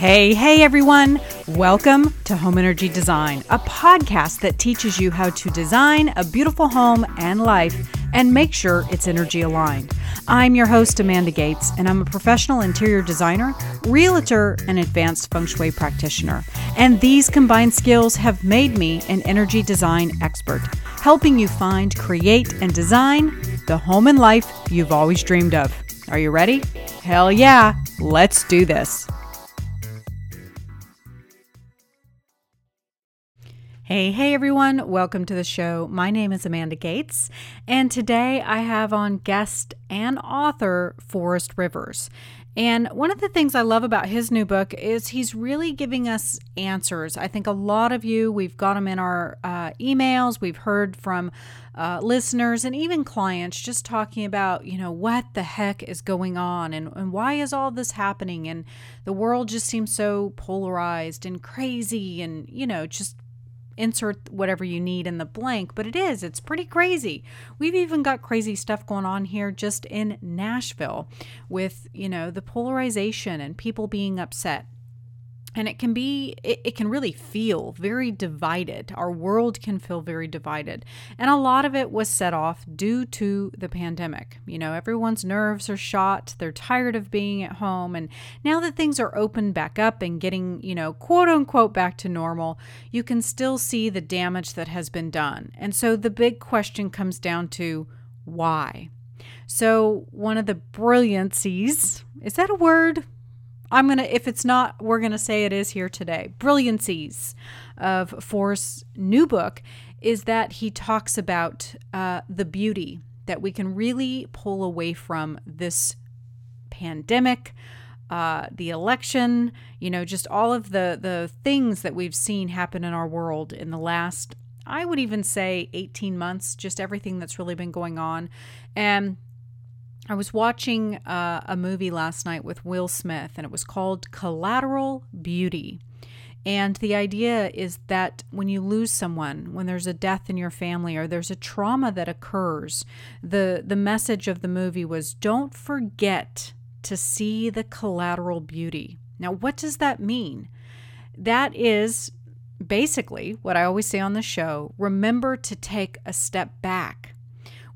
Hey, hey everyone! Welcome to Home Energy Design, a podcast that teaches you how to design a beautiful home and life and make sure it's energy aligned. I'm your host, Amanda Gates, and I'm a professional interior designer, realtor, and advanced feng shui practitioner. And these combined skills have made me an energy design expert, helping you find, create, and design the home and life you've always dreamed of. Are you ready? Hell yeah! Let's do this. Hey, hey everyone, welcome to the show. My name is Amanda Gates, and today I have on guest and author Forrest Rivers. And one of the things I love about his new book is he's really giving us answers. I think a lot of you, we've got them in our uh, emails, we've heard from uh, listeners and even clients just talking about, you know, what the heck is going on and, and why is all this happening? And the world just seems so polarized and crazy and, you know, just insert whatever you need in the blank, but it is. It's pretty crazy. We've even got crazy stuff going on here just in Nashville with, you know, the polarization and people being upset and it can be it, it, can really feel very divided. Our world can feel very divided. And a lot of it was set off due to the pandemic. You know everyone's nerves are shot they're tired of being at home. And now that things are opened back up and getting you know quote unquote back to normal you can still see the damage that has been done. And so the big question comes down to why. So one of the brilliancies is that a word I'm going to, if it's not, we're going to say it is here today. Brilliancies of Forrest's new book is that he talks about uh, the beauty that we can really pull away from this pandemic, uh, the election, you know, just all of the, the things that we've seen happen in our world in the last, I would even say 18 months, just everything that's really been going on. And I was watching uh, a movie last night with Will Smith, and it was called Collateral Beauty. And the idea is that when you lose someone, when there's a death in your family or there's a trauma that occurs, the, the message of the movie was don't forget to see the collateral beauty. Now, what does that mean? That is basically what I always say on the show remember to take a step back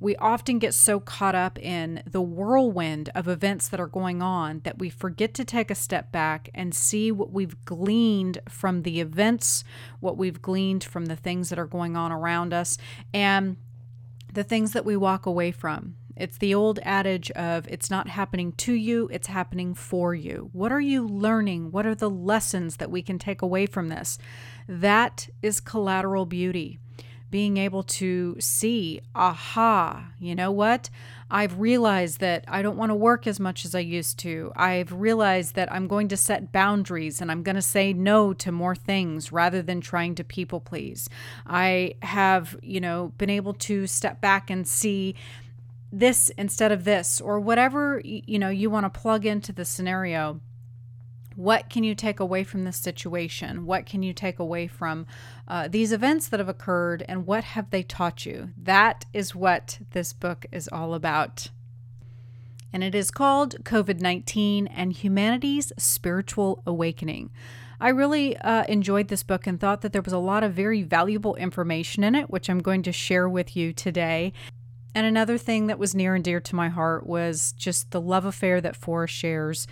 we often get so caught up in the whirlwind of events that are going on that we forget to take a step back and see what we've gleaned from the events, what we've gleaned from the things that are going on around us, and the things that we walk away from. It's the old adage of it's not happening to you, it's happening for you. What are you learning? What are the lessons that we can take away from this? That is collateral beauty being able to see, aha, you know what? I've realized that I don't want to work as much as I used to. I've realized that I'm going to set boundaries and I'm going to say no to more things rather than trying to people please. I have, you know, been able to step back and see this instead of this or whatever, you know, you want to plug into the scenario what can you take away from this situation? What can you take away from uh, these events that have occurred, and what have they taught you? That is what this book is all about. And it is called COVID 19 and Humanity's Spiritual Awakening. I really uh, enjoyed this book and thought that there was a lot of very valuable information in it, which I'm going to share with you today. And another thing that was near and dear to my heart was just the love affair that Forrest shares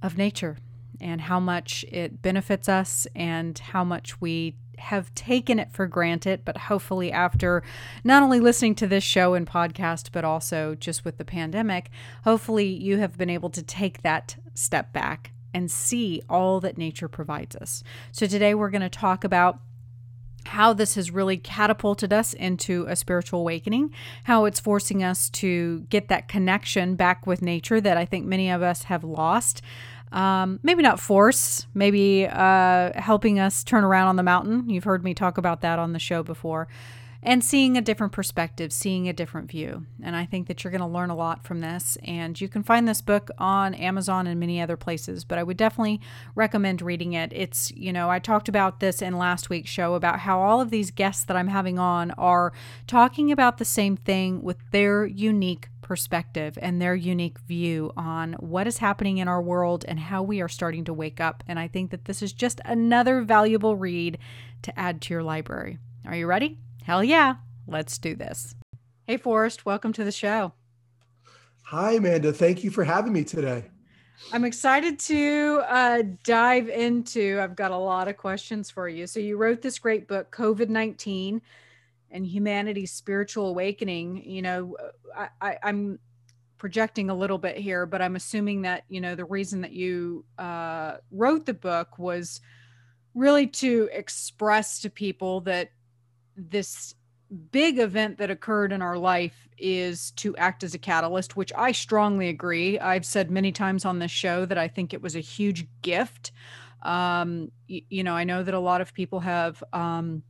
of nature and how much it benefits us and how much we have taken it for granted, but hopefully, after not only listening to this show and podcast, but also just with the pandemic, hopefully, you have been able to take that step back and see all that nature provides us. So, today we're going to talk about how this has really catapulted us into a spiritual awakening, how it's forcing us to get that connection back with nature that I think many of us have lost um, maybe not force, maybe uh, helping us turn around on the mountain. You've heard me talk about that on the show before. And seeing a different perspective, seeing a different view. And I think that you're going to learn a lot from this. And you can find this book on Amazon and many other places, but I would definitely recommend reading it. It's, you know, I talked about this in last week's show about how all of these guests that I'm having on are talking about the same thing with their unique perspective and their unique view on what is happening in our world and how we are starting to wake up. And I think that this is just another valuable read to add to your library. Are you ready? Hell yeah. Let's do this. Hey, Forrest, welcome to the show. Hi, Amanda. Thank you for having me today. I'm excited to uh, dive into. I've got a lot of questions for you. So, you wrote this great book, COVID 19 and humanity's spiritual awakening. You know, I, I, I'm projecting a little bit here, but I'm assuming that, you know, the reason that you uh, wrote the book was really to express to people that this big event that occurred in our life is to act as a catalyst, which I strongly agree. I've said many times on this show that I think it was a huge gift. Um, you, you know, I know that a lot of people have um,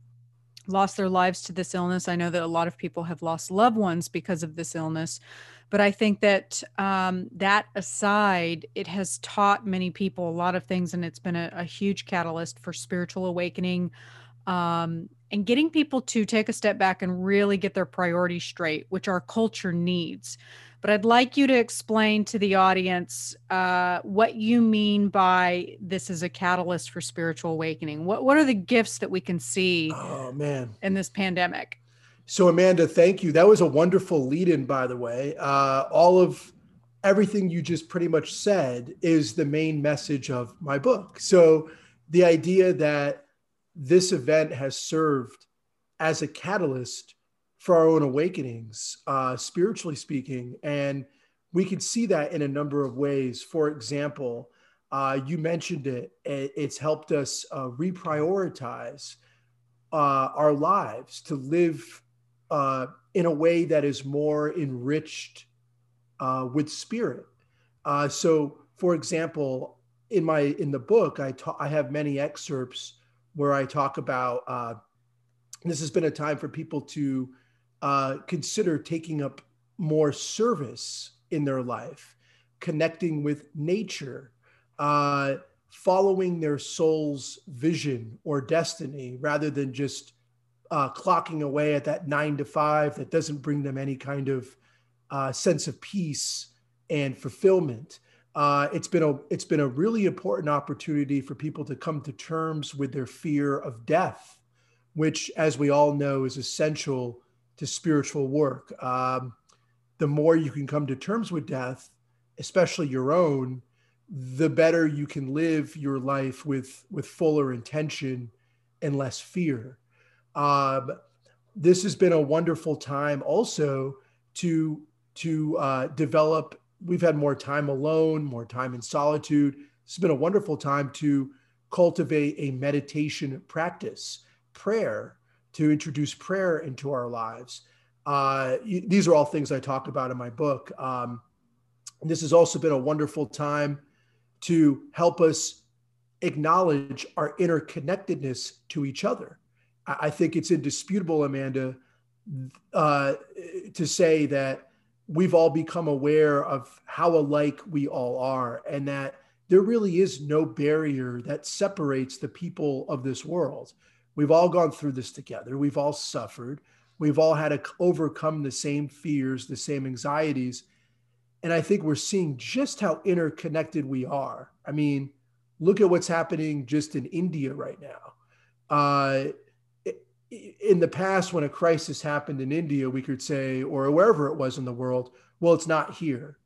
lost their lives to this illness. I know that a lot of people have lost loved ones because of this illness. But I think that um, that aside, it has taught many people a lot of things, and it's been a, a huge catalyst for spiritual awakening um, and getting people to take a step back and really get their priorities straight, which our culture needs. But I'd like you to explain to the audience uh, what you mean by this is a catalyst for spiritual awakening. What what are the gifts that we can see? Oh man, in this pandemic. So Amanda, thank you. That was a wonderful lead-in, by the way. Uh, all of everything you just pretty much said is the main message of my book. So the idea that this event has served as a catalyst for our own awakenings, uh, spiritually speaking. And we can see that in a number of ways. For example, uh, you mentioned it, it's helped us uh, reprioritize uh, our lives to live uh, in a way that is more enriched uh, with spirit. so, for example, in my in the book, I ta- I have many excerpts where I talk about this has been a time for people to uh, consider taking up more service in their life, connecting with nature, uh, following their soul's vision or destiny rather than just uh, clocking away at that nine to five that doesn't bring them any kind of uh, sense of peace and fulfillment. Uh, it's been a it's been a really important opportunity for people to come to terms with their fear of death, which, as we all know, is essential to spiritual work. Um, the more you can come to terms with death, especially your own, the better you can live your life with with fuller intention and less fear. Um, this has been a wonderful time also to to uh, develop we've had more time alone, more time in solitude. It's been a wonderful time to cultivate a meditation practice, prayer, to introduce prayer into our lives. Uh, these are all things I talk about in my book. Um, this has also been a wonderful time to help us acknowledge our interconnectedness to each other. I, I think it's indisputable, Amanda, uh, to say that we've all become aware of how alike we all are and that there really is no barrier that separates the people of this world. We've all gone through this together. We've all suffered. We've all had to overcome the same fears, the same anxieties. And I think we're seeing just how interconnected we are. I mean, look at what's happening just in India right now. Uh, in the past, when a crisis happened in India, we could say, or wherever it was in the world, well, it's not here.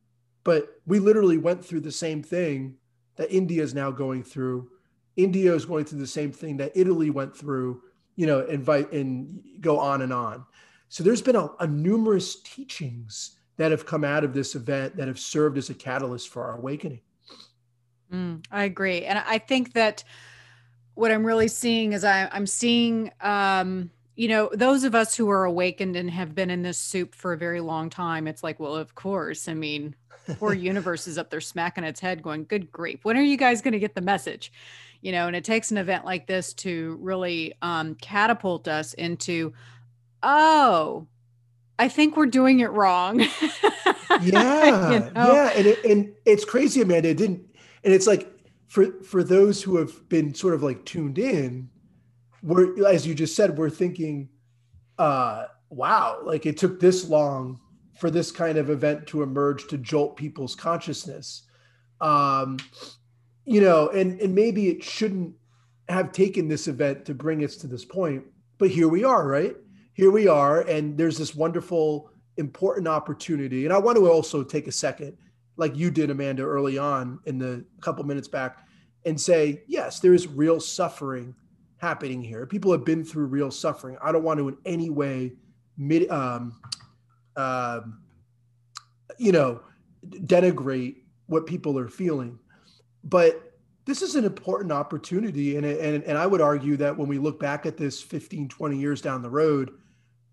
But we literally went through the same thing that India is now going through. India is going through the same thing that Italy went through, you know, invite and go on and on. So there's been a, a numerous teachings that have come out of this event that have served as a catalyst for our awakening. Mm, I agree. And I think that what I'm really seeing is I, I'm seeing, um, you know, those of us who are awakened and have been in this soup for a very long time, it's like, well, of course. I mean, poor universe is up there smacking its head going, good grief. When are you guys going to get the message? You know, and it takes an event like this to really um, catapult us into, oh, I think we're doing it wrong. yeah. you know? Yeah. And, it, and it's crazy, Amanda. It didn't, and it's like, for for those who have been sort of like tuned in, we're as you just said, we're thinking, uh, wow, like it took this long for this kind of event to emerge to jolt people's consciousness. Um, you know, and and maybe it shouldn't have taken this event to bring us to this point, but here we are, right? Here we are, and there's this wonderful, important opportunity. And I want to also take a second, like you did, Amanda, early on in the couple minutes back, and say, yes, there is real suffering happening here. People have been through real suffering. I don't want to in any way, mid, um, um, you know, denigrate what people are feeling. But this is an important opportunity. And, and, and I would argue that when we look back at this 15, 20 years down the road,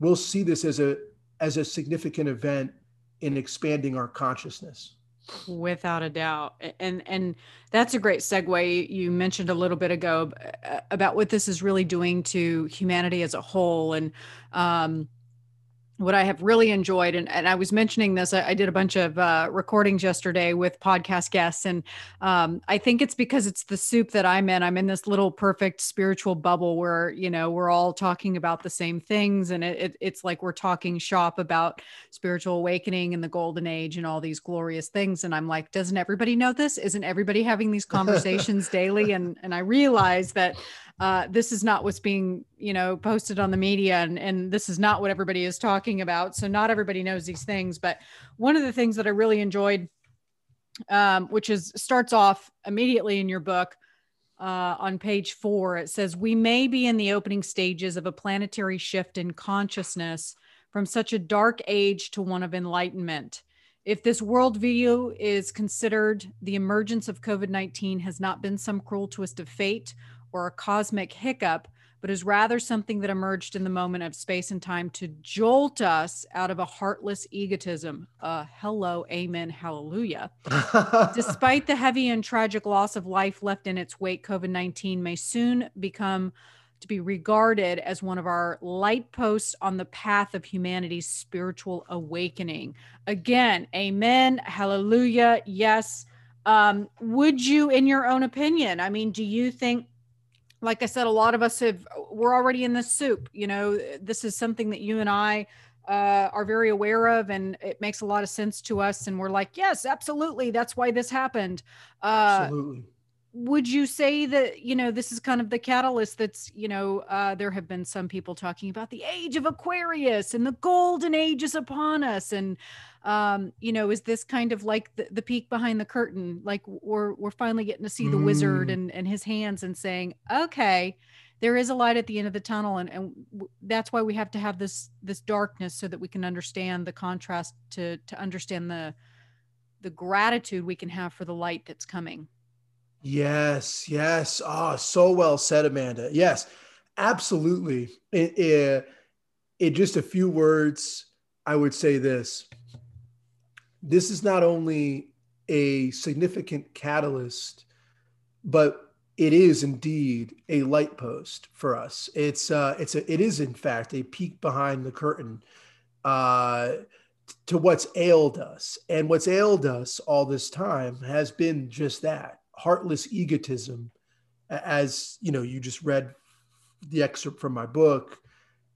we'll see this as a, as a significant event in expanding our consciousness without a doubt and and that's a great segue. You mentioned a little bit ago uh, about what this is really doing to humanity as a whole and um, what I have really enjoyed, and, and I was mentioning this, I, I did a bunch of uh, recordings yesterday with podcast guests, and um, I think it's because it's the soup that I'm in. I'm in this little perfect spiritual bubble where you know we're all talking about the same things, and it, it, it's like we're talking shop about spiritual awakening and the golden age and all these glorious things. And I'm like, doesn't everybody know this? Isn't everybody having these conversations daily? And and I realize that uh, this is not what's being you know posted on the media and, and this is not what everybody is talking about. So not everybody knows these things. But one of the things that i really enjoyed um, which is starts off immediately in your book uh, on page four it says we may be in the opening stages of a planetary shift in consciousness from such a dark age to one of enlightenment. If this worldview is considered the emergence of COVID 19 has not been some cruel twist of fate or a cosmic hiccup, but is rather something that emerged in the moment of space and time to jolt us out of a heartless egotism. Uh, hello, amen, hallelujah. Despite the heavy and tragic loss of life left in its wake, COVID 19 may soon become to be regarded as one of our light posts on the path of humanity's spiritual awakening. Again, amen, hallelujah, yes. Um, would you, in your own opinion, I mean, do you think like I said, a lot of us have, we're already in this soup. You know, this is something that you and I uh, are very aware of, and it makes a lot of sense to us. And we're like, yes, absolutely. That's why this happened. Uh, absolutely. Would you say that, you know, this is kind of the catalyst that's, you know, uh, there have been some people talking about the age of Aquarius and the golden age is upon us. And, um, you know, is this kind of like the, the peek behind the curtain? Like we're we're finally getting to see the mm. wizard and and his hands and saying, okay, there is a light at the end of the tunnel, and and that's why we have to have this this darkness so that we can understand the contrast to to understand the the gratitude we can have for the light that's coming. Yes, yes. Ah, oh, so well said, Amanda. Yes, absolutely. It, it, in just a few words, I would say this this is not only a significant catalyst, but it is indeed a light post for us. It's uh, it's a it is in fact a peek behind the curtain uh, to what's ailed us, and what's ailed us all this time has been just that heartless egotism. As you know, you just read the excerpt from my book.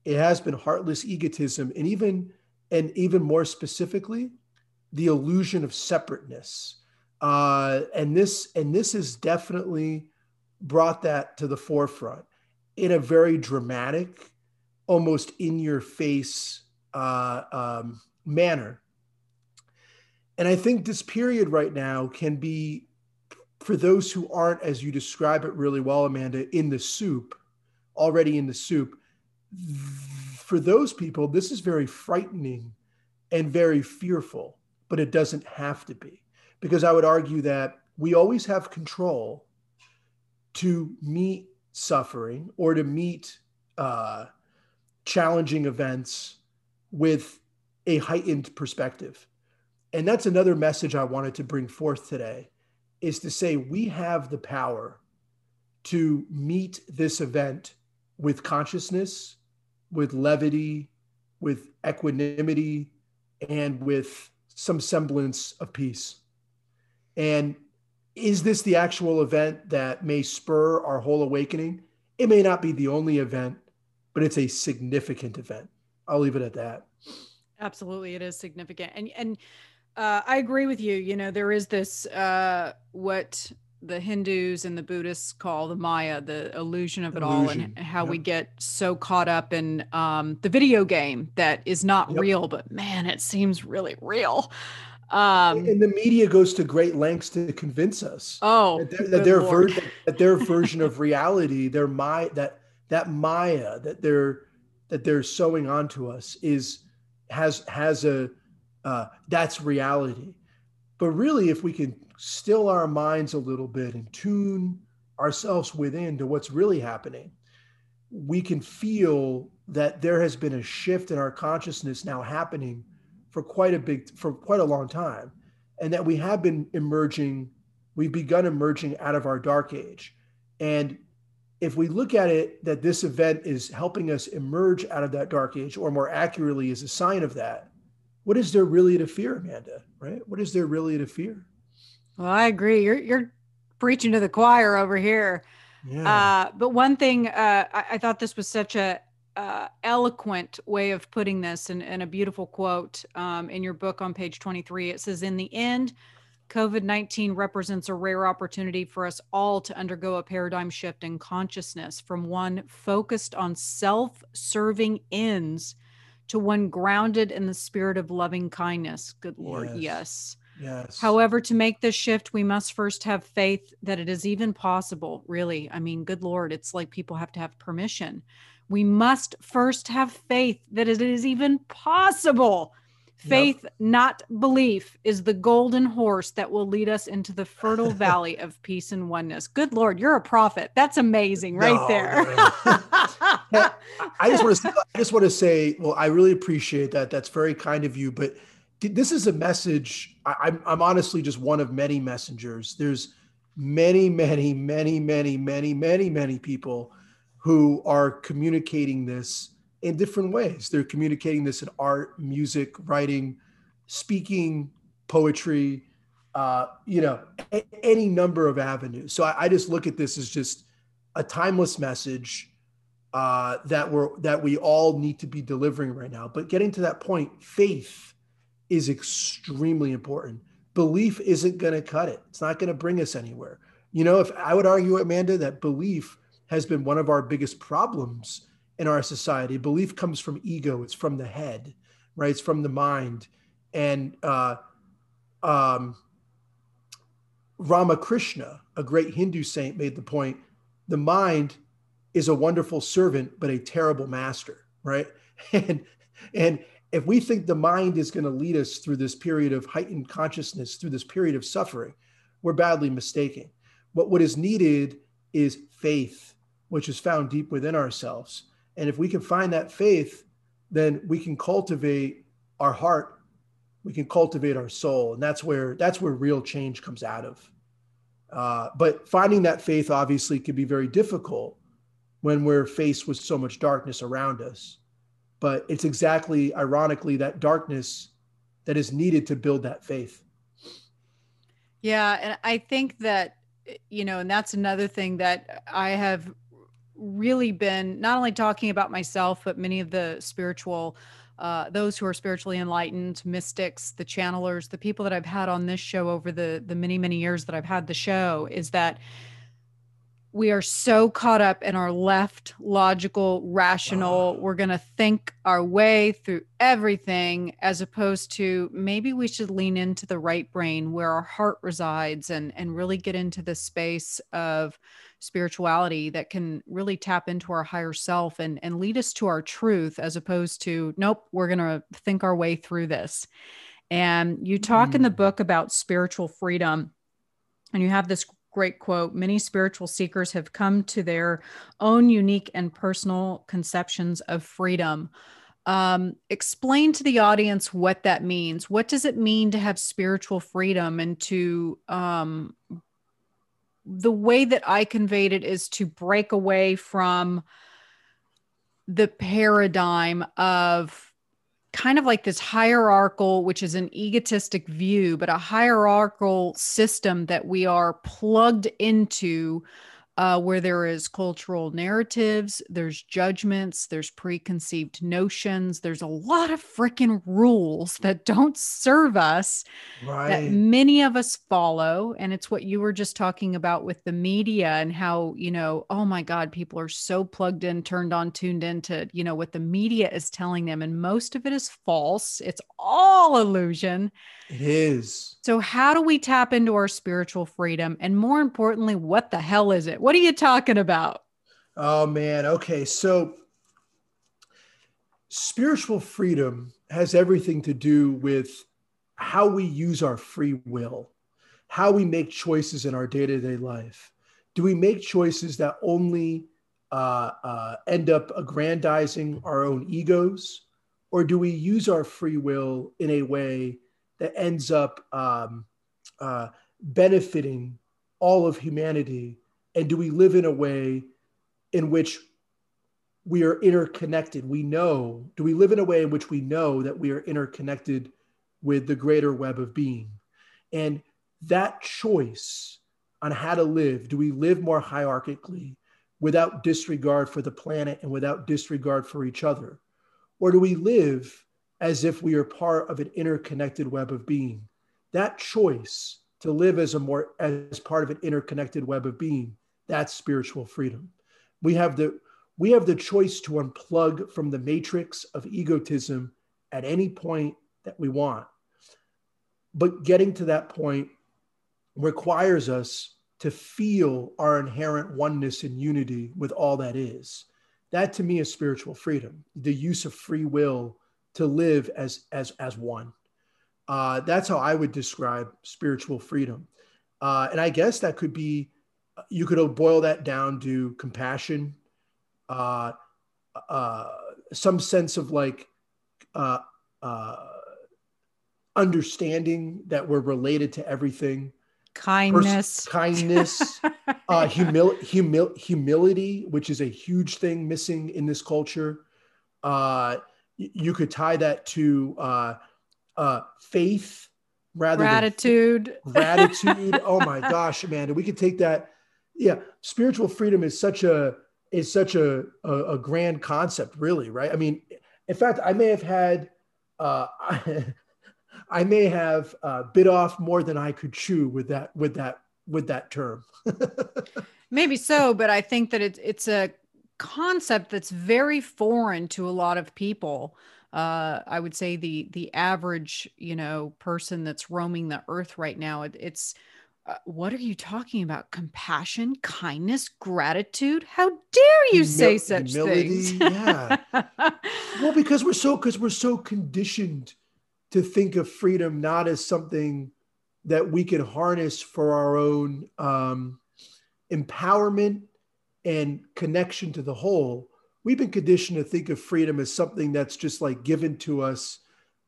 It has been heartless egotism, and even and even more specifically, the illusion of separateness. Uh, and this and this has definitely brought that to the forefront in a very dramatic, almost in your face uh, um, manner. And I think this period right now can be, for those who aren't, as you describe it really well, Amanda, in the soup, already in the soup, for those people, this is very frightening and very fearful but it doesn't have to be. Because I would argue that we always have control to meet suffering or to meet uh, challenging events with a heightened perspective. And that's another message I wanted to bring forth today is to say we have the power to meet this event with consciousness, with levity, with equanimity, and with some semblance of peace. And is this the actual event that may spur our whole awakening? It may not be the only event, but it's a significant event. I'll leave it at that. Absolutely, it is significant, and and uh, I agree with you. You know, there is this uh, what the Hindus and the Buddhists call the Maya, the illusion of it illusion. all, and how yep. we get so caught up in um, the video game that is not yep. real, but man, it seems really real. Um, and the media goes to great lengths to convince us. Oh, that, their, that their, ver- that their version of reality, their my that that Maya that they're that they're sewing onto us is has has a uh, that's reality. But really, if we can still our minds a little bit and tune ourselves within to what's really happening, we can feel that there has been a shift in our consciousness now happening for quite a big for quite a long time and that we have been emerging we've begun emerging out of our dark age and if we look at it that this event is helping us emerge out of that dark age or more accurately is a sign of that what is there really to fear amanda right what is there really to fear well i agree you're you're preaching to the choir over here yeah. Uh, but one thing uh, I, I, thought this was such a uh, eloquent way of putting this and, and a beautiful quote um, in your book on page 23. It says, In the end, COVID 19 represents a rare opportunity for us all to undergo a paradigm shift in consciousness from one focused on self serving ends to one grounded in the spirit of loving kindness. Good Lord, yes. yes. Yes. However, to make this shift, we must first have faith that it is even possible. Really, I mean, good Lord, it's like people have to have permission we must first have faith that it is even possible. Faith, yep. not belief, is the golden horse that will lead us into the fertile valley of peace and oneness. Good Lord, you're a prophet. That's amazing, right no, there. no. I just want to say, I just want to say, well, I really appreciate that. That's very kind of you. But this is a message. I, I'm I'm honestly just one of many messengers. There's many, many, many, many, many, many, many people who are communicating this in different ways. They're communicating this in art, music, writing, speaking, poetry, uh, you know, a- any number of avenues. So I, I, just look at this as just a timeless message uh, that we're that we all need to be delivering right now. But getting to that point, faith is extremely important. Belief isn't going to cut it. It's not going to bring us anywhere. You know, if I would argue, Amanda, that belief has been one of our biggest problems in our society. Belief comes from ego, it's from the head, right? It's from the mind. And uh, um, Ramakrishna, a great Hindu saint, made the point the mind is a wonderful servant, but a terrible master, right? And, and if we think the mind is going to lead us through this period of heightened consciousness, through this period of suffering, we're badly mistaken. But what is needed is faith which is found deep within ourselves. And if we can find that faith, then we can cultivate our heart, we can cultivate our soul, and that's where that's where real change comes out of. Uh, but finding that faith obviously can be very difficult when we're faced with so much darkness around us. But it's exactly, ironically, that darkness that is needed to build that faith. Yeah, and I think that you know, and that's another thing that I have really been not only talking about myself, but many of the spiritual, uh, those who are spiritually enlightened, mystics, the channelers, the people that I've had on this show over the the many many years that I've had the show, is that we are so caught up in our left logical rational we're going to think our way through everything as opposed to maybe we should lean into the right brain where our heart resides and and really get into the space of spirituality that can really tap into our higher self and and lead us to our truth as opposed to nope we're going to think our way through this and you talk mm. in the mm. book about spiritual freedom and you have this great quote many spiritual seekers have come to their own unique and personal conceptions of freedom. Um, explain to the audience what that means. What does it mean to have spiritual freedom and to um, the way that I conveyed it is to break away from the paradigm of kind of like this hierarchical, which is an egotistic view, but a hierarchical system that we are plugged into uh, where there is cultural narratives, there's judgments, there's preconceived notions, there's a lot of freaking rules that don't serve us right. that many of us follow. And it's what you were just talking about with the media and how, you know, oh my God, people are so plugged in, turned on, tuned into, you know, what the media is telling them. And most of it is false, it's all illusion. It is. So, how do we tap into our spiritual freedom? And more importantly, what the hell is it? What are you talking about? Oh, man. Okay. So, spiritual freedom has everything to do with how we use our free will, how we make choices in our day to day life. Do we make choices that only uh, uh, end up aggrandizing our own egos? Or do we use our free will in a way that ends up um, uh, benefiting all of humanity? And do we live in a way in which we are interconnected? We know, do we live in a way in which we know that we are interconnected with the greater web of being? And that choice on how to live, do we live more hierarchically without disregard for the planet and without disregard for each other? Or do we live as if we are part of an interconnected web of being. That choice to live as a more as part of an interconnected web of being, that's spiritual freedom. We have the we have the choice to unplug from the matrix of egotism at any point that we want. But getting to that point requires us to feel our inherent oneness and unity with all that is. That to me is spiritual freedom, the use of free will to live as as as one. Uh, that's how I would describe spiritual freedom, uh, and I guess that could be you could boil that down to compassion, uh, uh some sense of like uh, uh, understanding that we're related to everything. Kindness. Pers- kindness uh, humil- humil- humility which is a huge thing missing in this culture. Uh, you could tie that to uh, uh, faith rather gratitude. than gratitude. Oh my gosh amanda we could take that yeah spiritual freedom is such a is such a, a, a grand concept really right i mean in fact i may have had uh, I may have uh, bit off more than I could chew with that with that with that term. Maybe so, but I think that it's it's a concept that's very foreign to a lot of people. Uh, I would say the the average you know person that's roaming the earth right now, it, it's uh, what are you talking about? Compassion, kindness, gratitude? How dare you say such humility, things? yeah. well, because we're so because we're so conditioned to think of freedom not as something that we can harness for our own um, empowerment and connection to the whole, we've been conditioned to think of freedom as something that's just like given to us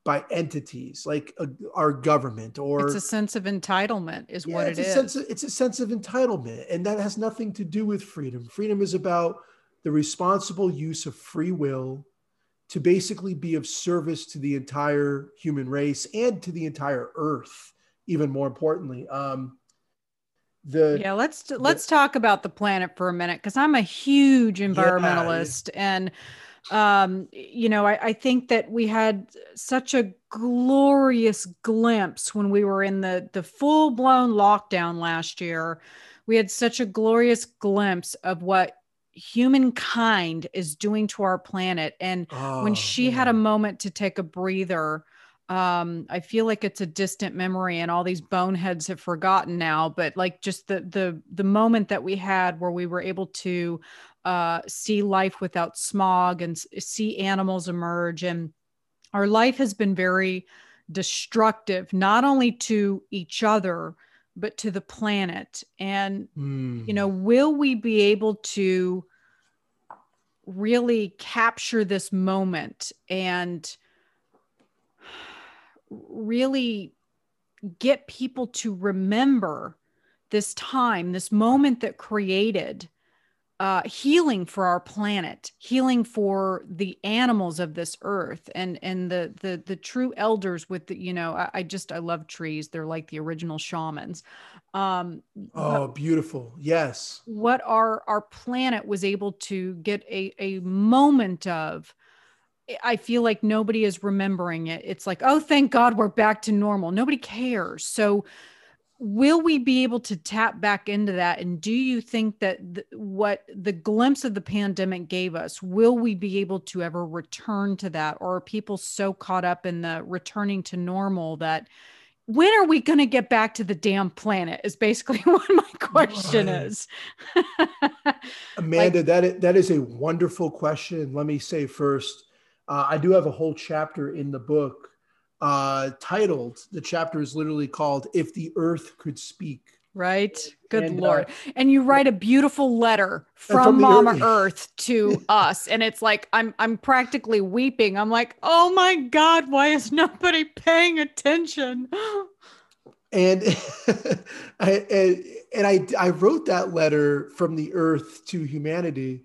by entities like a, our government or it's a sense of entitlement is yeah, what it is. Sense of, it's a sense of entitlement and that has nothing to do with freedom freedom is about the responsible use of free will to basically be of service to the entire human race and to the entire earth even more importantly um, the yeah let's let's talk about the planet for a minute because i'm a huge environmentalist yeah. and um you know I, I think that we had such a glorious glimpse when we were in the the full-blown lockdown last year. We had such a glorious glimpse of what humankind is doing to our planet. And oh, when she yeah. had a moment to take a breather um i feel like it's a distant memory and all these boneheads have forgotten now. But like just the the the moment that we had where we were able to uh see life without smog and see animals emerge and our life has been very destructive not only to each other but to the planet and mm. you know will we be able to really capture this moment and really get people to remember this time, this moment that created uh, healing for our planet, healing for the animals of this earth, and and the the the true elders with the you know I, I just I love trees. They're like the original shamans. Um, oh, beautiful! Yes. What our our planet was able to get a a moment of. I feel like nobody is remembering it. It's like, oh, thank God we're back to normal. Nobody cares. So will we be able to tap back into that? And do you think that th- what the glimpse of the pandemic gave us will we be able to ever return to that? Or are people so caught up in the returning to normal that when are we going to get back to the damn planet? is basically what my question right. is. Amanda like, that is, that is a wonderful question. Let me say first uh, i do have a whole chapter in the book uh, titled. The chapter is literally called "If the Earth Could Speak." Right. Good and, Lord. Uh, and you write a beautiful letter from, from Mama Earth, Earth to us. And it's like I'm I'm practically weeping. I'm like, oh my God, why is nobody paying attention? And I and, and I I wrote that letter from the earth to humanity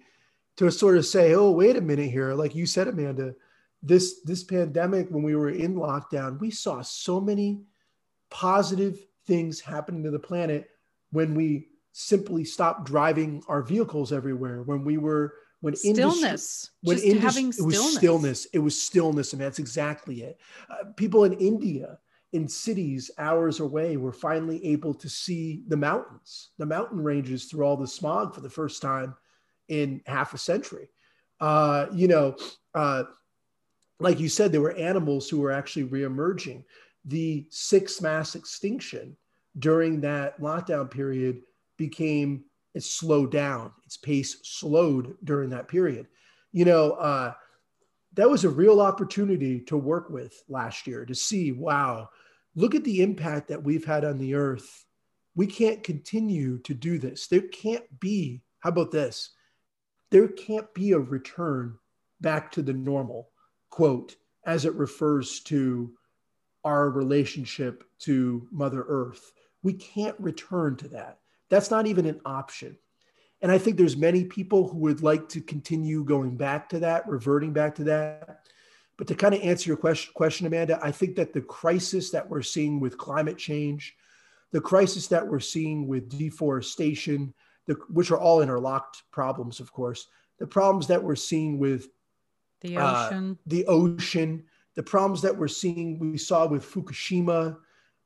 to sort of say, oh, wait a minute here. Like you said, Amanda, this this pandemic when we were in lockdown we saw so many positive things happening to the planet when we simply stopped driving our vehicles everywhere when we were when stillness. when Just having it was stillness. It was stillness and that's exactly it. Uh, people in india in cities hours away were finally able to see the mountains. The mountain ranges through all the smog for the first time in half a century. Uh, you know uh, like you said, there were animals who were actually reemerging. The sixth mass extinction during that lockdown period became it slowed down. Its pace slowed during that period. You know, uh, that was a real opportunity to work with last year to see, wow, look at the impact that we've had on the earth. We can't continue to do this. There can't be, how about this? There can't be a return back to the normal quote, as it refers to our relationship to Mother Earth. We can't return to that. That's not even an option. And I think there's many people who would like to continue going back to that, reverting back to that. But to kind of answer your question, question, Amanda, I think that the crisis that we're seeing with climate change, the crisis that we're seeing with deforestation, the, which are all interlocked problems, of course, the problems that we're seeing with the uh, ocean, uh, the ocean, the problems that we're seeing, we saw with Fukushima,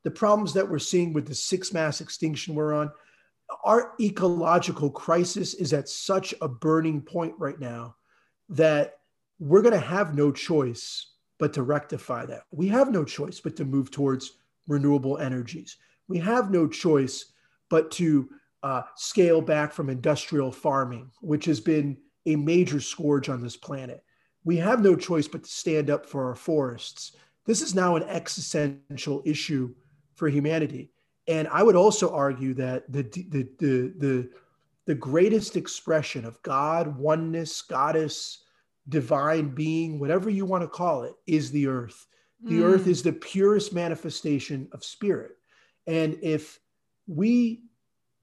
the problems that we're seeing with the six mass extinction we're on. Our ecological crisis is at such a burning point right now that we're going to have no choice but to rectify that. We have no choice but to move towards renewable energies. We have no choice but to uh, scale back from industrial farming, which has been a major scourge on this planet we have no choice but to stand up for our forests. This is now an existential issue for humanity. And I would also argue that the, the, the, the, the greatest expression of God, oneness, goddess, divine being, whatever you want to call it, is the earth. The mm. earth is the purest manifestation of spirit. And if we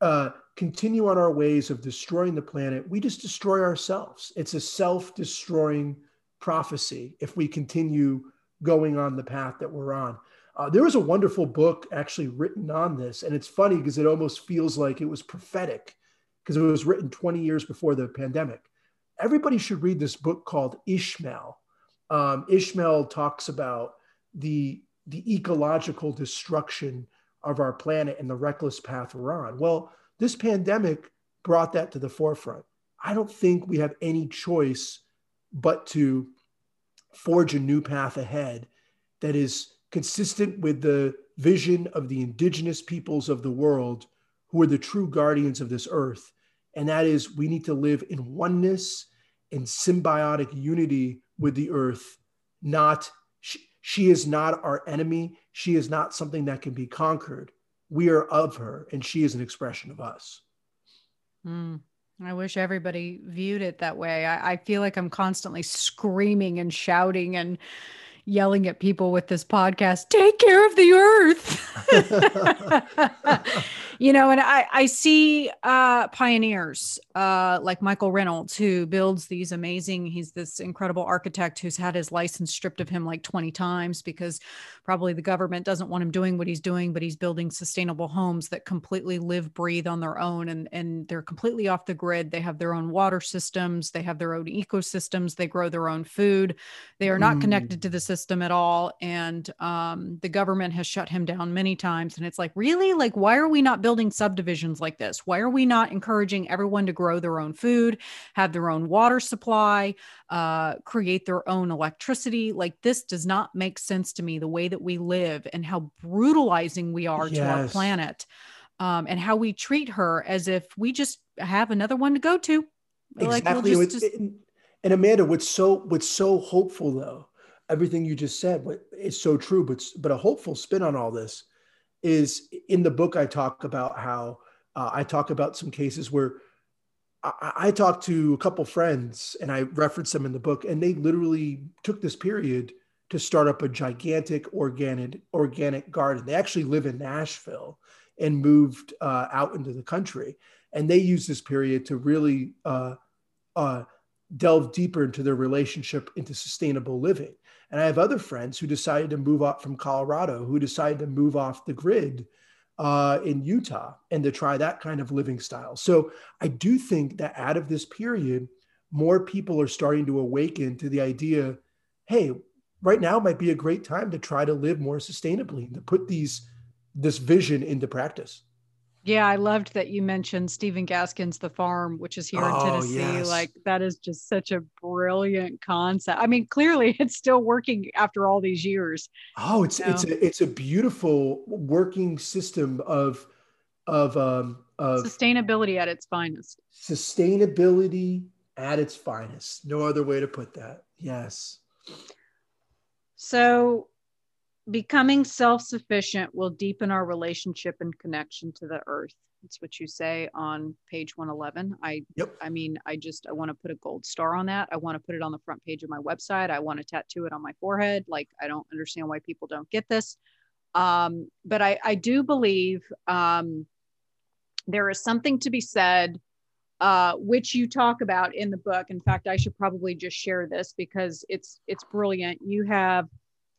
uh, continue on our ways of destroying the planet, we just destroy ourselves. It's a self destroying prophecy if we continue going on the path that we're on. Uh, there was a wonderful book actually written on this, and it's funny because it almost feels like it was prophetic because it was written 20 years before the pandemic. Everybody should read this book called Ishmael. Um, Ishmael talks about the the ecological destruction of our planet and the reckless path we're on. Well, this pandemic brought that to the forefront. I don't think we have any choice but to forge a new path ahead that is consistent with the vision of the indigenous peoples of the world who are the true guardians of this earth. And that is, we need to live in oneness and symbiotic unity with the earth, not she, she is not our enemy. She is not something that can be conquered. We are of her, and she is an expression of us. Mm. I wish everybody viewed it that way. I, I, feel like I'm constantly screaming and shouting and yelling at people with this podcast take care of the earth. you know, and I, I see uh, pioneers uh, like Michael Reynolds, who builds these amazing, he's this incredible architect who's had his license stripped of him like 20 times because probably the government doesn't want him doing what he's doing, but he's building sustainable homes that completely live, breathe on their own. And, and they're completely off the grid. They have their own water systems, they have their own ecosystems, they grow their own food. They are not mm. connected to the system at all. And um, the government has shut him down many times. And it's like, really? Like, why are we not building subdivisions like this? Why are we not encouraging everyone to grow their own food, have their own water supply, uh, create their own electricity? Like, this does not make sense to me the way that we live and how brutalizing we are yes. to our planet. Um, and how we treat her as if we just have another one to go to. Exactly. Like we'll just, just... And Amanda, what's so what's so hopeful though, everything you just said, is so true, but but a hopeful spin on all this is in the book. I talk about how uh, I talk about some cases where I, I talked to a couple friends and I referenced them in the book, and they literally took this period to start up a gigantic organic organic garden. They actually live in Nashville and moved uh, out into the country, and they use this period to really uh, uh, delve deeper into their relationship into sustainable living. And I have other friends who decided to move up from Colorado, who decided to move off the grid uh, in Utah and to try that kind of living style. So I do think that out of this period, more people are starting to awaken to the idea hey, right now might be a great time to try to live more sustainably, to put these this vision into practice. Yeah, I loved that you mentioned Stephen Gaskin's The Farm, which is here oh, in Tennessee. Yes. Like that is just such a brilliant concept. I mean, clearly it's still working after all these years. Oh, it's it's a it's a beautiful working system of of um of sustainability at its finest. Sustainability at its finest. No other way to put that. Yes. So becoming self-sufficient will deepen our relationship and connection to the earth. That's what you say on page 111 i yep. i mean i just i want to put a gold star on that. I want to put it on the front page of my website. I want to tattoo it on my forehead. Like i don't understand why people don't get this. Um, but i i do believe um, there is something to be said uh, which you talk about in the book. In fact i should probably just share this because it's it's brilliant. You have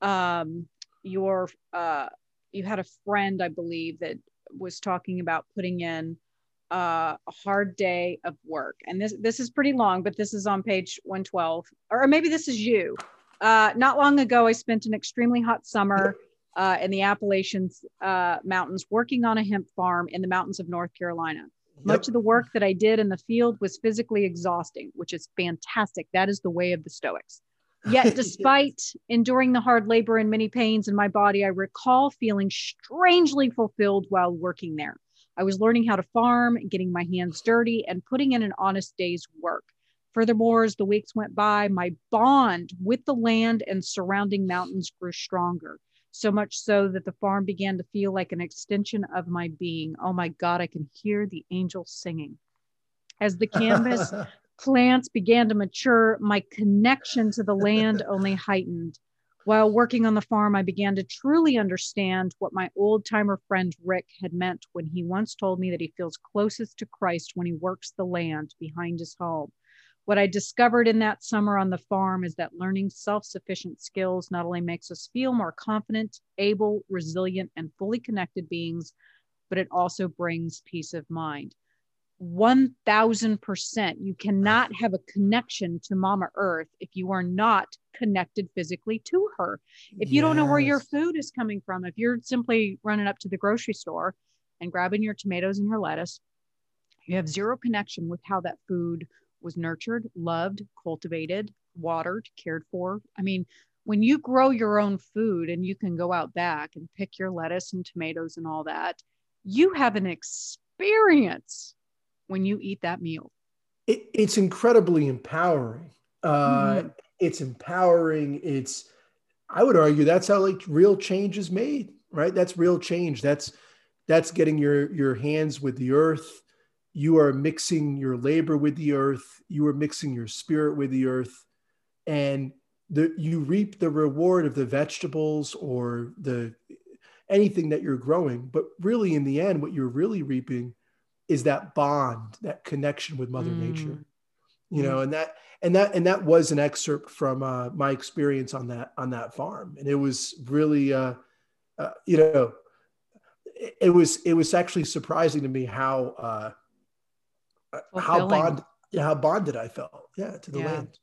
um, your uh, you had a friend, I believe, that was talking about putting in uh, a hard day of work, and this this is pretty long, but this is on page 112, or maybe this is you. Uh, not long ago, I spent an extremely hot summer uh, in the Appalachians uh, Mountains working on a hemp farm in the mountains of North Carolina. Yep. Much of the work that I did in the field was physically exhausting, which is fantastic. That is the way of the Stoics. Yet, despite enduring the hard labor and many pains in my body, I recall feeling strangely fulfilled while working there. I was learning how to farm, getting my hands dirty, and putting in an honest day's work. Furthermore, as the weeks went by, my bond with the land and surrounding mountains grew stronger. So much so that the farm began to feel like an extension of my being. Oh my God, I can hear the angels singing. As the cannabis plants began to mature, my connection to the land only heightened. While working on the farm, I began to truly understand what my old timer friend Rick had meant when he once told me that he feels closest to Christ when he works the land behind his home. What I discovered in that summer on the farm is that learning self sufficient skills not only makes us feel more confident, able, resilient, and fully connected beings, but it also brings peace of mind. 1000%. You cannot have a connection to Mama Earth if you are not connected physically to her. If you yes. don't know where your food is coming from, if you're simply running up to the grocery store and grabbing your tomatoes and your lettuce, you have zero connection with how that food was nurtured, loved, cultivated, watered, cared for. I mean, when you grow your own food and you can go out back and pick your lettuce and tomatoes and all that, you have an experience when you eat that meal? It, it's incredibly empowering. Uh, mm-hmm. It's empowering. It's, I would argue that's how like real change is made, right? That's real change. That's that's getting your your hands with the earth. You are mixing your labor with the earth. You are mixing your spirit with the earth, and the you reap the reward of the vegetables or the anything that you're growing. But really, in the end, what you're really reaping is that bond, that connection with Mother mm. Nature. You know, and that and that and that was an excerpt from uh, my experience on that on that farm, and it was really, uh, uh, you know, it, it, was it was actually surprising to me how uh, how bond how bonded I felt, yeah, to the yeah. land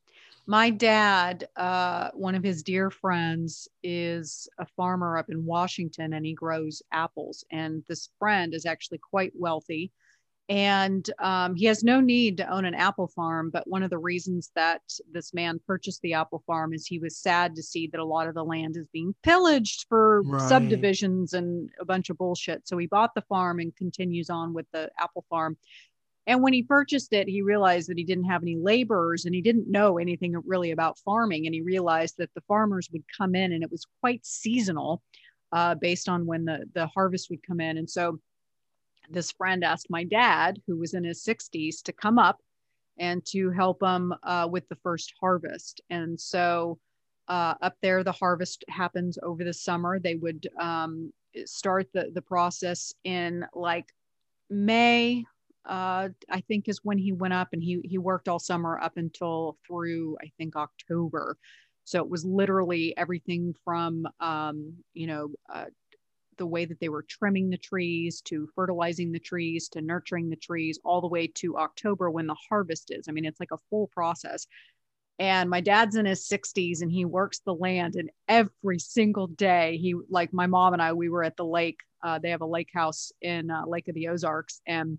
my dad uh, one of his dear friends is a farmer up in washington and he grows apples and this friend is actually quite wealthy and um, he has no need to own an apple farm but one of the reasons that this man purchased the apple farm is he was sad to see that a lot of the land is being pillaged for right. subdivisions and a bunch of bullshit so he bought the farm and continues on with the apple farm and when he purchased it, he realized that he didn't have any laborers and he didn't know anything really about farming. And he realized that the farmers would come in and it was quite seasonal uh, based on when the, the harvest would come in. And so this friend asked my dad, who was in his 60s, to come up and to help him uh, with the first harvest. And so uh, up there, the harvest happens over the summer. They would um, start the, the process in like May, uh, I think is when he went up and he he worked all summer up until through I think October. So it was literally everything from um, you know uh, the way that they were trimming the trees to fertilizing the trees to nurturing the trees all the way to October when the harvest is. I mean, it's like a full process. And my dad's in his 60s and he works the land. And every single day, he, like my mom and I, we were at the lake. Uh, they have a lake house in uh, Lake of the Ozarks. And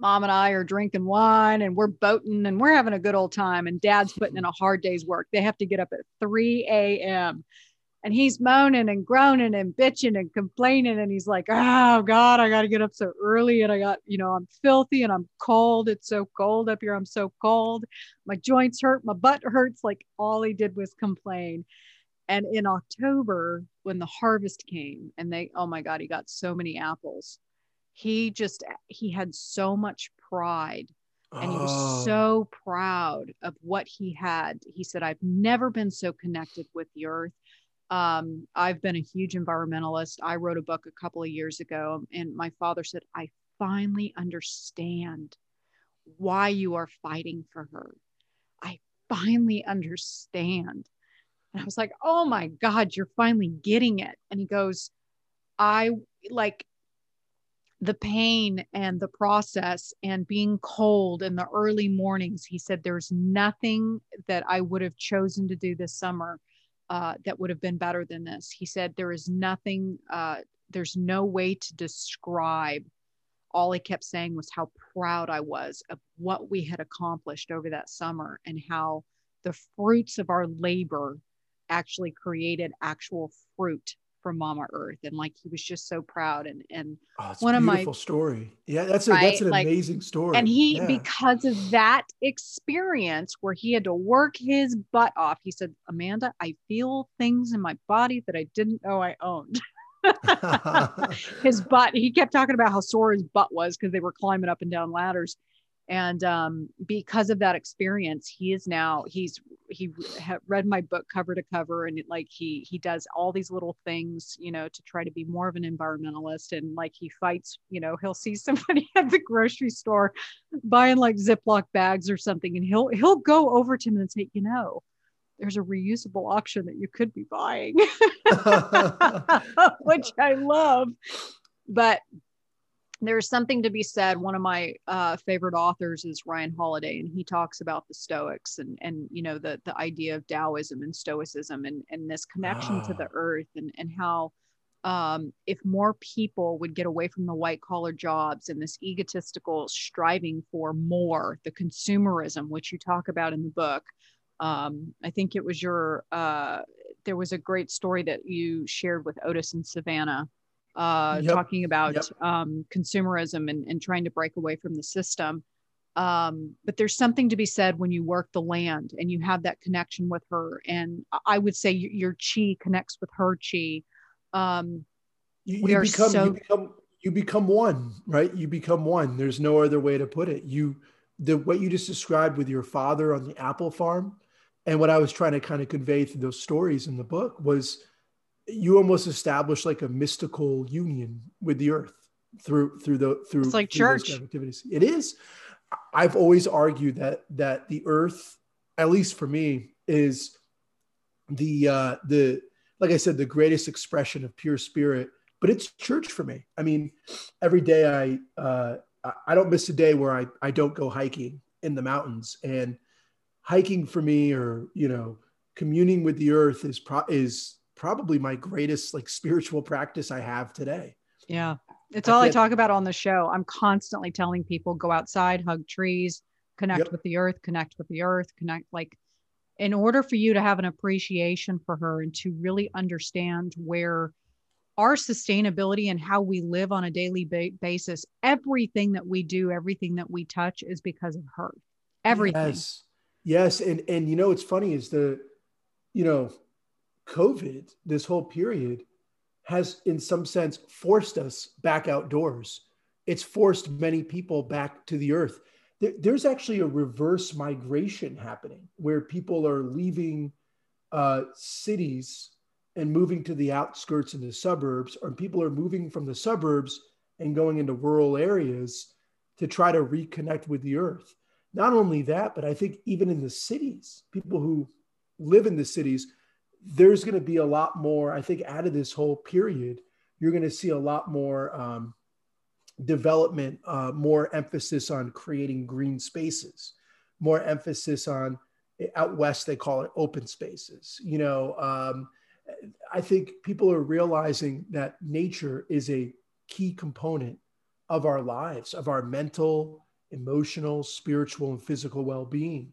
mom and I are drinking wine and we're boating and we're having a good old time. And dad's putting in a hard day's work. They have to get up at 3 a.m. And he's moaning and groaning and bitching and complaining. And he's like, oh God, I got to get up so early. And I got, you know, I'm filthy and I'm cold. It's so cold up here. I'm so cold. My joints hurt. My butt hurts. Like all he did was complain. And in October, when the harvest came, and they, oh my God, he got so many apples he just he had so much pride and he was oh. so proud of what he had he said i've never been so connected with the earth um, i've been a huge environmentalist. I wrote a book a couple of years ago and my father said i finally understand why you are fighting for her. I finally understand. And i was like oh my god you're finally getting it. And he goes i like the pain and the process and being cold in the early mornings. He said, There's nothing that I would have chosen to do this summer uh, that would have been better than this. He said, There is nothing, uh, there's no way to describe. All he kept saying was how proud I was of what we had accomplished over that summer and how the fruits of our labor actually created actual fruit from Mama Earth, and like he was just so proud. And and oh, one of my story, yeah, that's a, right? that's an like, amazing story. And he, yeah. because of that experience where he had to work his butt off, he said, "Amanda, I feel things in my body that I didn't know I owned." his butt. He kept talking about how sore his butt was because they were climbing up and down ladders and um, because of that experience he is now he's he read my book cover to cover and like he he does all these little things you know to try to be more of an environmentalist and like he fights you know he'll see somebody at the grocery store buying like ziploc bags or something and he'll he'll go over to him and say you know there's a reusable option that you could be buying. Which i love. But there's something to be said. One of my uh, favorite authors is Ryan Holiday, and he talks about the Stoics and and you know the the idea of Taoism and Stoicism and and this connection to the ah. earth and and how um, if more people would get away from the white collar jobs and this egotistical striving for more, the consumerism which you talk about in the book. Um, I think it was your uh, there was a great story that you shared with Otis and Savannah uh, yep. talking about yep. um, consumerism and, and trying to break away from the system. Um, but there's something to be said when you work the land and you have that connection with her. And I would say your chi connects with her chi. Um, you, you become, so- you become you become one, right? You become one. There's no other way to put it. You the what you just described with your father on the apple farm, and what I was trying to kind of convey through those stories in the book was you almost establish like a mystical union with the earth through through the through it's like through church activities. It is. I've always argued that that the earth, at least for me, is the uh, the like I said, the greatest expression of pure spirit. But it's church for me. I mean, every day I uh, I don't miss a day where I I don't go hiking in the mountains and hiking for me or you know communing with the earth is pro- is probably my greatest like spiritual practice I have today. Yeah. It's all I talk about on the show. I'm constantly telling people go outside, hug trees, connect yep. with the earth, connect with the earth, connect like in order for you to have an appreciation for her and to really understand where our sustainability and how we live on a daily ba- basis, everything that we do, everything that we touch is because of her. Everything. Yes. Yes. And and you know what's funny is the, you know, COVID, this whole period has in some sense forced us back outdoors. It's forced many people back to the earth. There's actually a reverse migration happening where people are leaving uh, cities and moving to the outskirts and the suburbs, or people are moving from the suburbs and going into rural areas to try to reconnect with the earth. Not only that, but I think even in the cities, people who live in the cities there's going to be a lot more, I think, out of this whole period, you're going to see a lot more um, development, uh, more emphasis on creating green spaces, more emphasis on out west, they call it open spaces. You know, um, I think people are realizing that nature is a key component of our lives, of our mental, emotional, spiritual, and physical well being.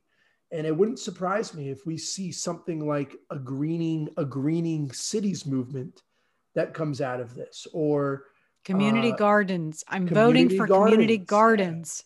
And it wouldn't surprise me if we see something like a greening, a greening cities movement that comes out of this, or community uh, gardens. I'm voting for gardens. community gardens.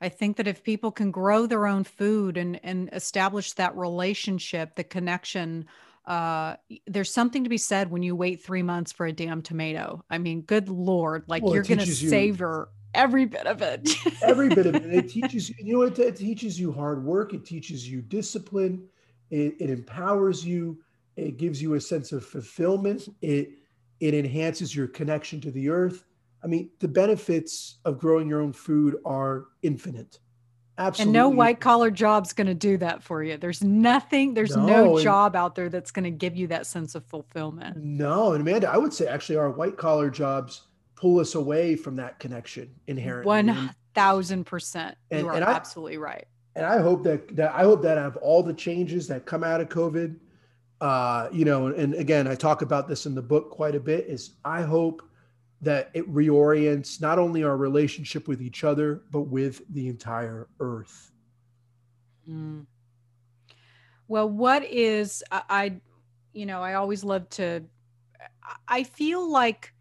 I think that if people can grow their own food and and establish that relationship, the connection, uh, there's something to be said when you wait three months for a damn tomato. I mean, good lord, like well, you're going to savor every bit of it. every bit of it. It teaches you, you know, it, it teaches you hard work. It teaches you discipline. It, it empowers you. It gives you a sense of fulfillment. It it enhances your connection to the earth. I mean, the benefits of growing your own food are infinite. Absolutely. And no white collar job's going to do that for you. There's nothing, there's no, no job out there that's going to give you that sense of fulfillment. No. And Amanda, I would say actually our white collar jobs pull us away from that connection inherently. One thousand percent. You are and I, absolutely right. And I hope that that I hope that of all the changes that come out of COVID, uh, you know, and again, I talk about this in the book quite a bit. Is I hope that it reorients not only our relationship with each other but with the entire earth. Mm. Well, what is I, I, you know, I always love to. I feel like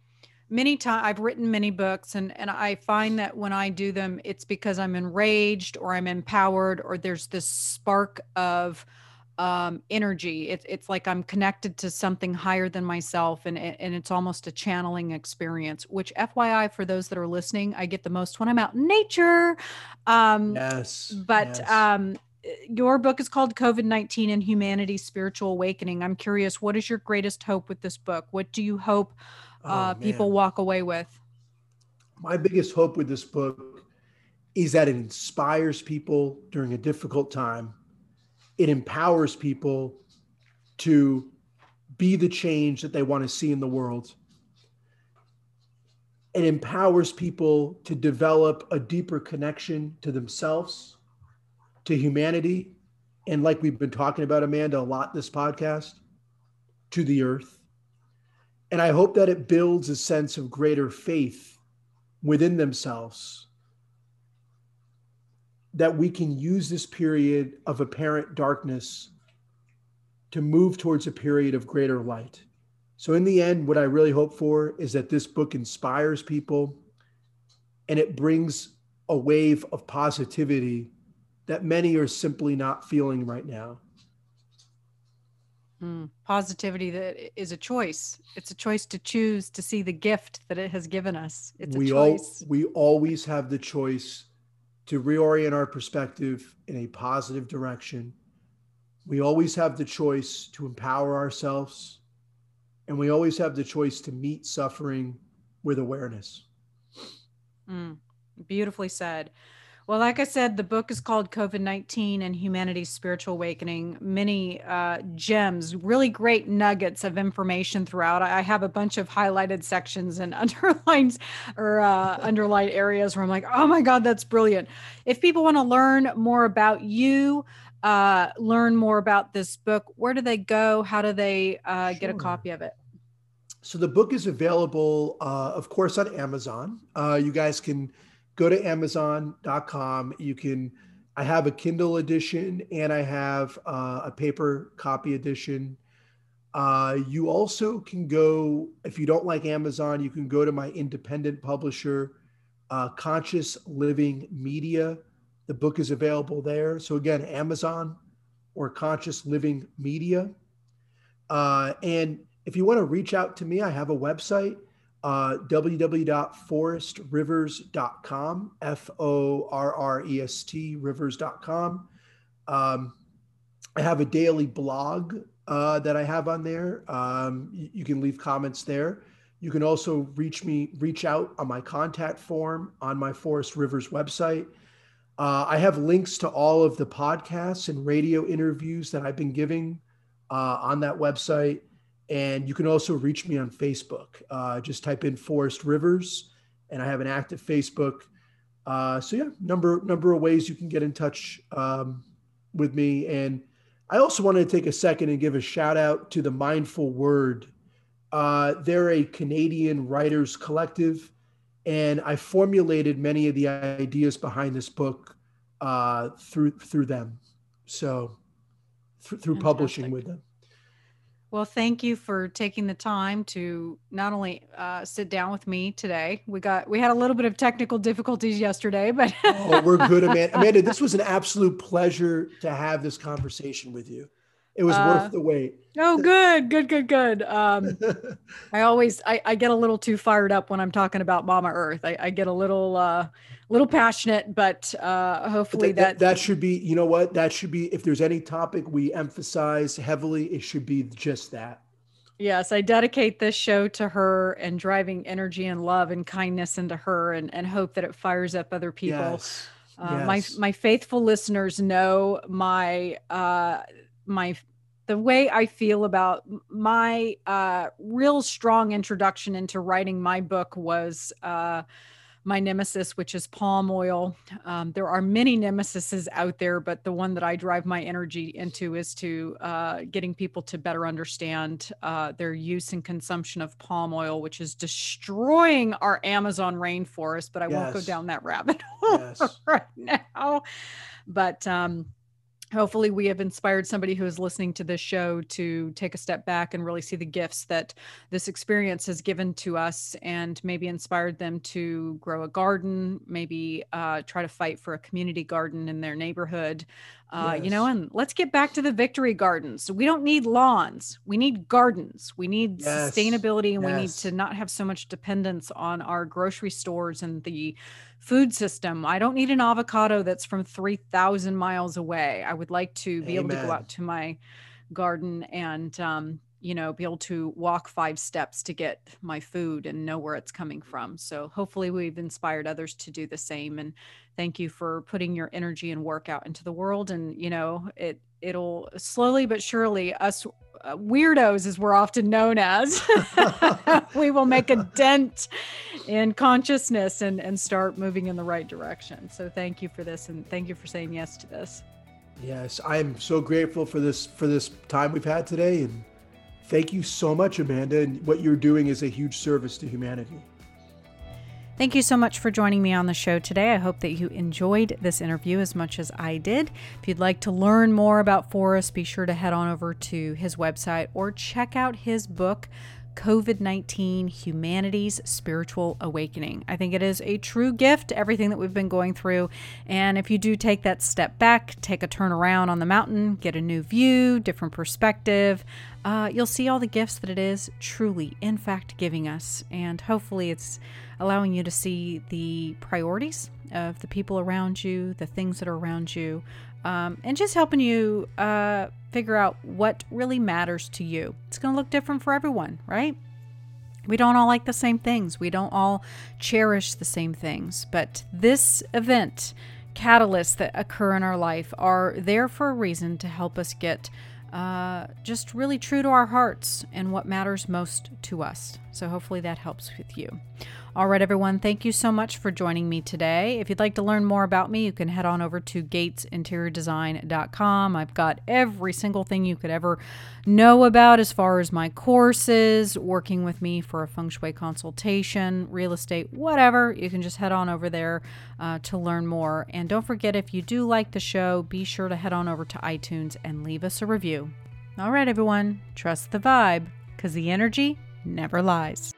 many times I've written many books and and I find that when I do them it's because I'm enraged or I'm empowered or there's this spark of um, energy. It's it's like I'm connected to something higher than myself, and and it's almost a channeling experience. Which, FYI, for those that are listening, I get the most when I'm out in nature. Um, yes. But yes. um, your book is called COVID nineteen and Humanity's Spiritual Awakening. I'm curious, what is your greatest hope with this book? What do you hope? Oh, uh, people walk away with? My biggest hope with this book is that it inspires people during a difficult time. It empowers people to be the change that they want to see in the world. It empowers people to develop a deeper connection to themselves, to humanity, and like we've been talking about, Amanda, a lot this podcast, to the earth. And I hope that it builds a sense of greater faith within themselves that we can use this period of apparent darkness to move towards a period of greater light. So, in the end, what I really hope for is that this book inspires people and it brings a wave of positivity that many are simply not feeling right now. Mm, positivity that is a choice. It's a choice to choose to see the gift that it has given us. It's we a choice. All, we always have the choice to reorient our perspective in a positive direction. We always have the choice to empower ourselves And we always have the choice to meet suffering with awareness. Mm, beautifully said. Well, like I said, the book is called COVID 19 and Humanity's Spiritual Awakening. Many uh, gems, really great nuggets of information throughout. I have a bunch of highlighted sections and underlines or uh, underlined areas where I'm like, oh my God, that's brilliant. If people want to learn more about you, uh, learn more about this book, where do they go? How do they uh, sure. get a copy of it? So the book is available, uh, of course, on Amazon. Uh, you guys can go to amazon.com. You can, I have a Kindle edition and I have uh, a paper copy edition. Uh, you also can go, if you don't like Amazon, you can go to my independent publisher, uh, Conscious Living Media. The book is available there. So, again, Amazon or Conscious Living Media. Uh, and if you want to reach out to me, I have a website uh, www.forrestrivers.com, F O R R E S T, rivers.com. Um, I have a daily blog uh, that I have on there. Um, you, you, can leave comments there. You can also reach me, reach out on my contact form on my Forrest Rivers website. Uh, I have links to all of the podcasts and radio interviews that I've been giving uh, on that website. And you can also reach me on Facebook. Uh, just type in Forrest Rivers, and I have an active Facebook. Uh, so yeah, number number of ways you can get in touch um, with me. And I also wanted to take a second and give a shout out to the Mindful Word. Uh, they're a Canadian writers collective, and I formulated many of the ideas behind this book uh, through through them. So th- through Fantastic. publishing with them. Well, thank you for taking the time to not only uh, sit down with me today. We got we had a little bit of technical difficulties yesterday, but oh, we're good, Amanda. Amanda, this was an absolute pleasure to have this conversation with you. It was uh, worth the wait. Oh, good, good, good, good. Um, I always I, I get a little too fired up when I'm talking about Mama Earth. I, I get a little uh, little passionate, but uh, hopefully that, that, that should be. You know what? That should be. If there's any topic we emphasize heavily, it should be just that. Yes, I dedicate this show to her and driving energy and love and kindness into her, and and hope that it fires up other people. Yes. Uh, yes. My my faithful listeners know my uh, my the way I feel about my uh, real strong introduction into writing my book was uh, my nemesis, which is palm oil. Um, there are many nemesises out there, but the one that I drive my energy into is to uh, getting people to better understand uh, their use and consumption of palm oil, which is destroying our Amazon rainforest. But I yes. won't go down that rabbit hole yes. right now. But um, hopefully we have inspired somebody who is listening to this show to take a step back and really see the gifts that this experience has given to us and maybe inspired them to grow a garden maybe uh, try to fight for a community garden in their neighborhood uh, yes. you know and let's get back to the victory gardens we don't need lawns we need gardens we need yes. sustainability and yes. we need to not have so much dependence on our grocery stores and the food system. I don't need an avocado that's from 3,000 miles away. I would like to be Amen. able to go out to my garden and, um, you know, be able to walk five steps to get my food and know where it's coming from. So hopefully we've inspired others to do the same. And thank you for putting your energy and work out into the world. And, you know, it, it'll slowly but surely us uh, weirdos as we're often known as we will make a dent in consciousness and and start moving in the right direction so thank you for this and thank you for saying yes to this yes i'm so grateful for this for this time we've had today and thank you so much amanda and what you're doing is a huge service to humanity Thank you so much for joining me on the show today. I hope that you enjoyed this interview as much as I did. If you'd like to learn more about Forrest, be sure to head on over to his website or check out his book, COVID 19 Humanity's Spiritual Awakening. I think it is a true gift, everything that we've been going through. And if you do take that step back, take a turn around on the mountain, get a new view, different perspective, uh, you'll see all the gifts that it is truly, in fact, giving us. And hopefully, it's allowing you to see the priorities of the people around you, the things that are around you, um, and just helping you uh, figure out what really matters to you. It's going to look different for everyone, right? We don't all like the same things. We don't all cherish the same things. But this event, catalysts that occur in our life, are there for a reason to help us get uh, just really true to our hearts and what matters most to us. So, hopefully, that helps with you. All right, everyone, thank you so much for joining me today. If you'd like to learn more about me, you can head on over to gatesinteriordesign.com. I've got every single thing you could ever know about as far as my courses, working with me for a feng shui consultation, real estate, whatever. You can just head on over there uh, to learn more. And don't forget, if you do like the show, be sure to head on over to iTunes and leave us a review. All right, everyone, trust the vibe because the energy never lies.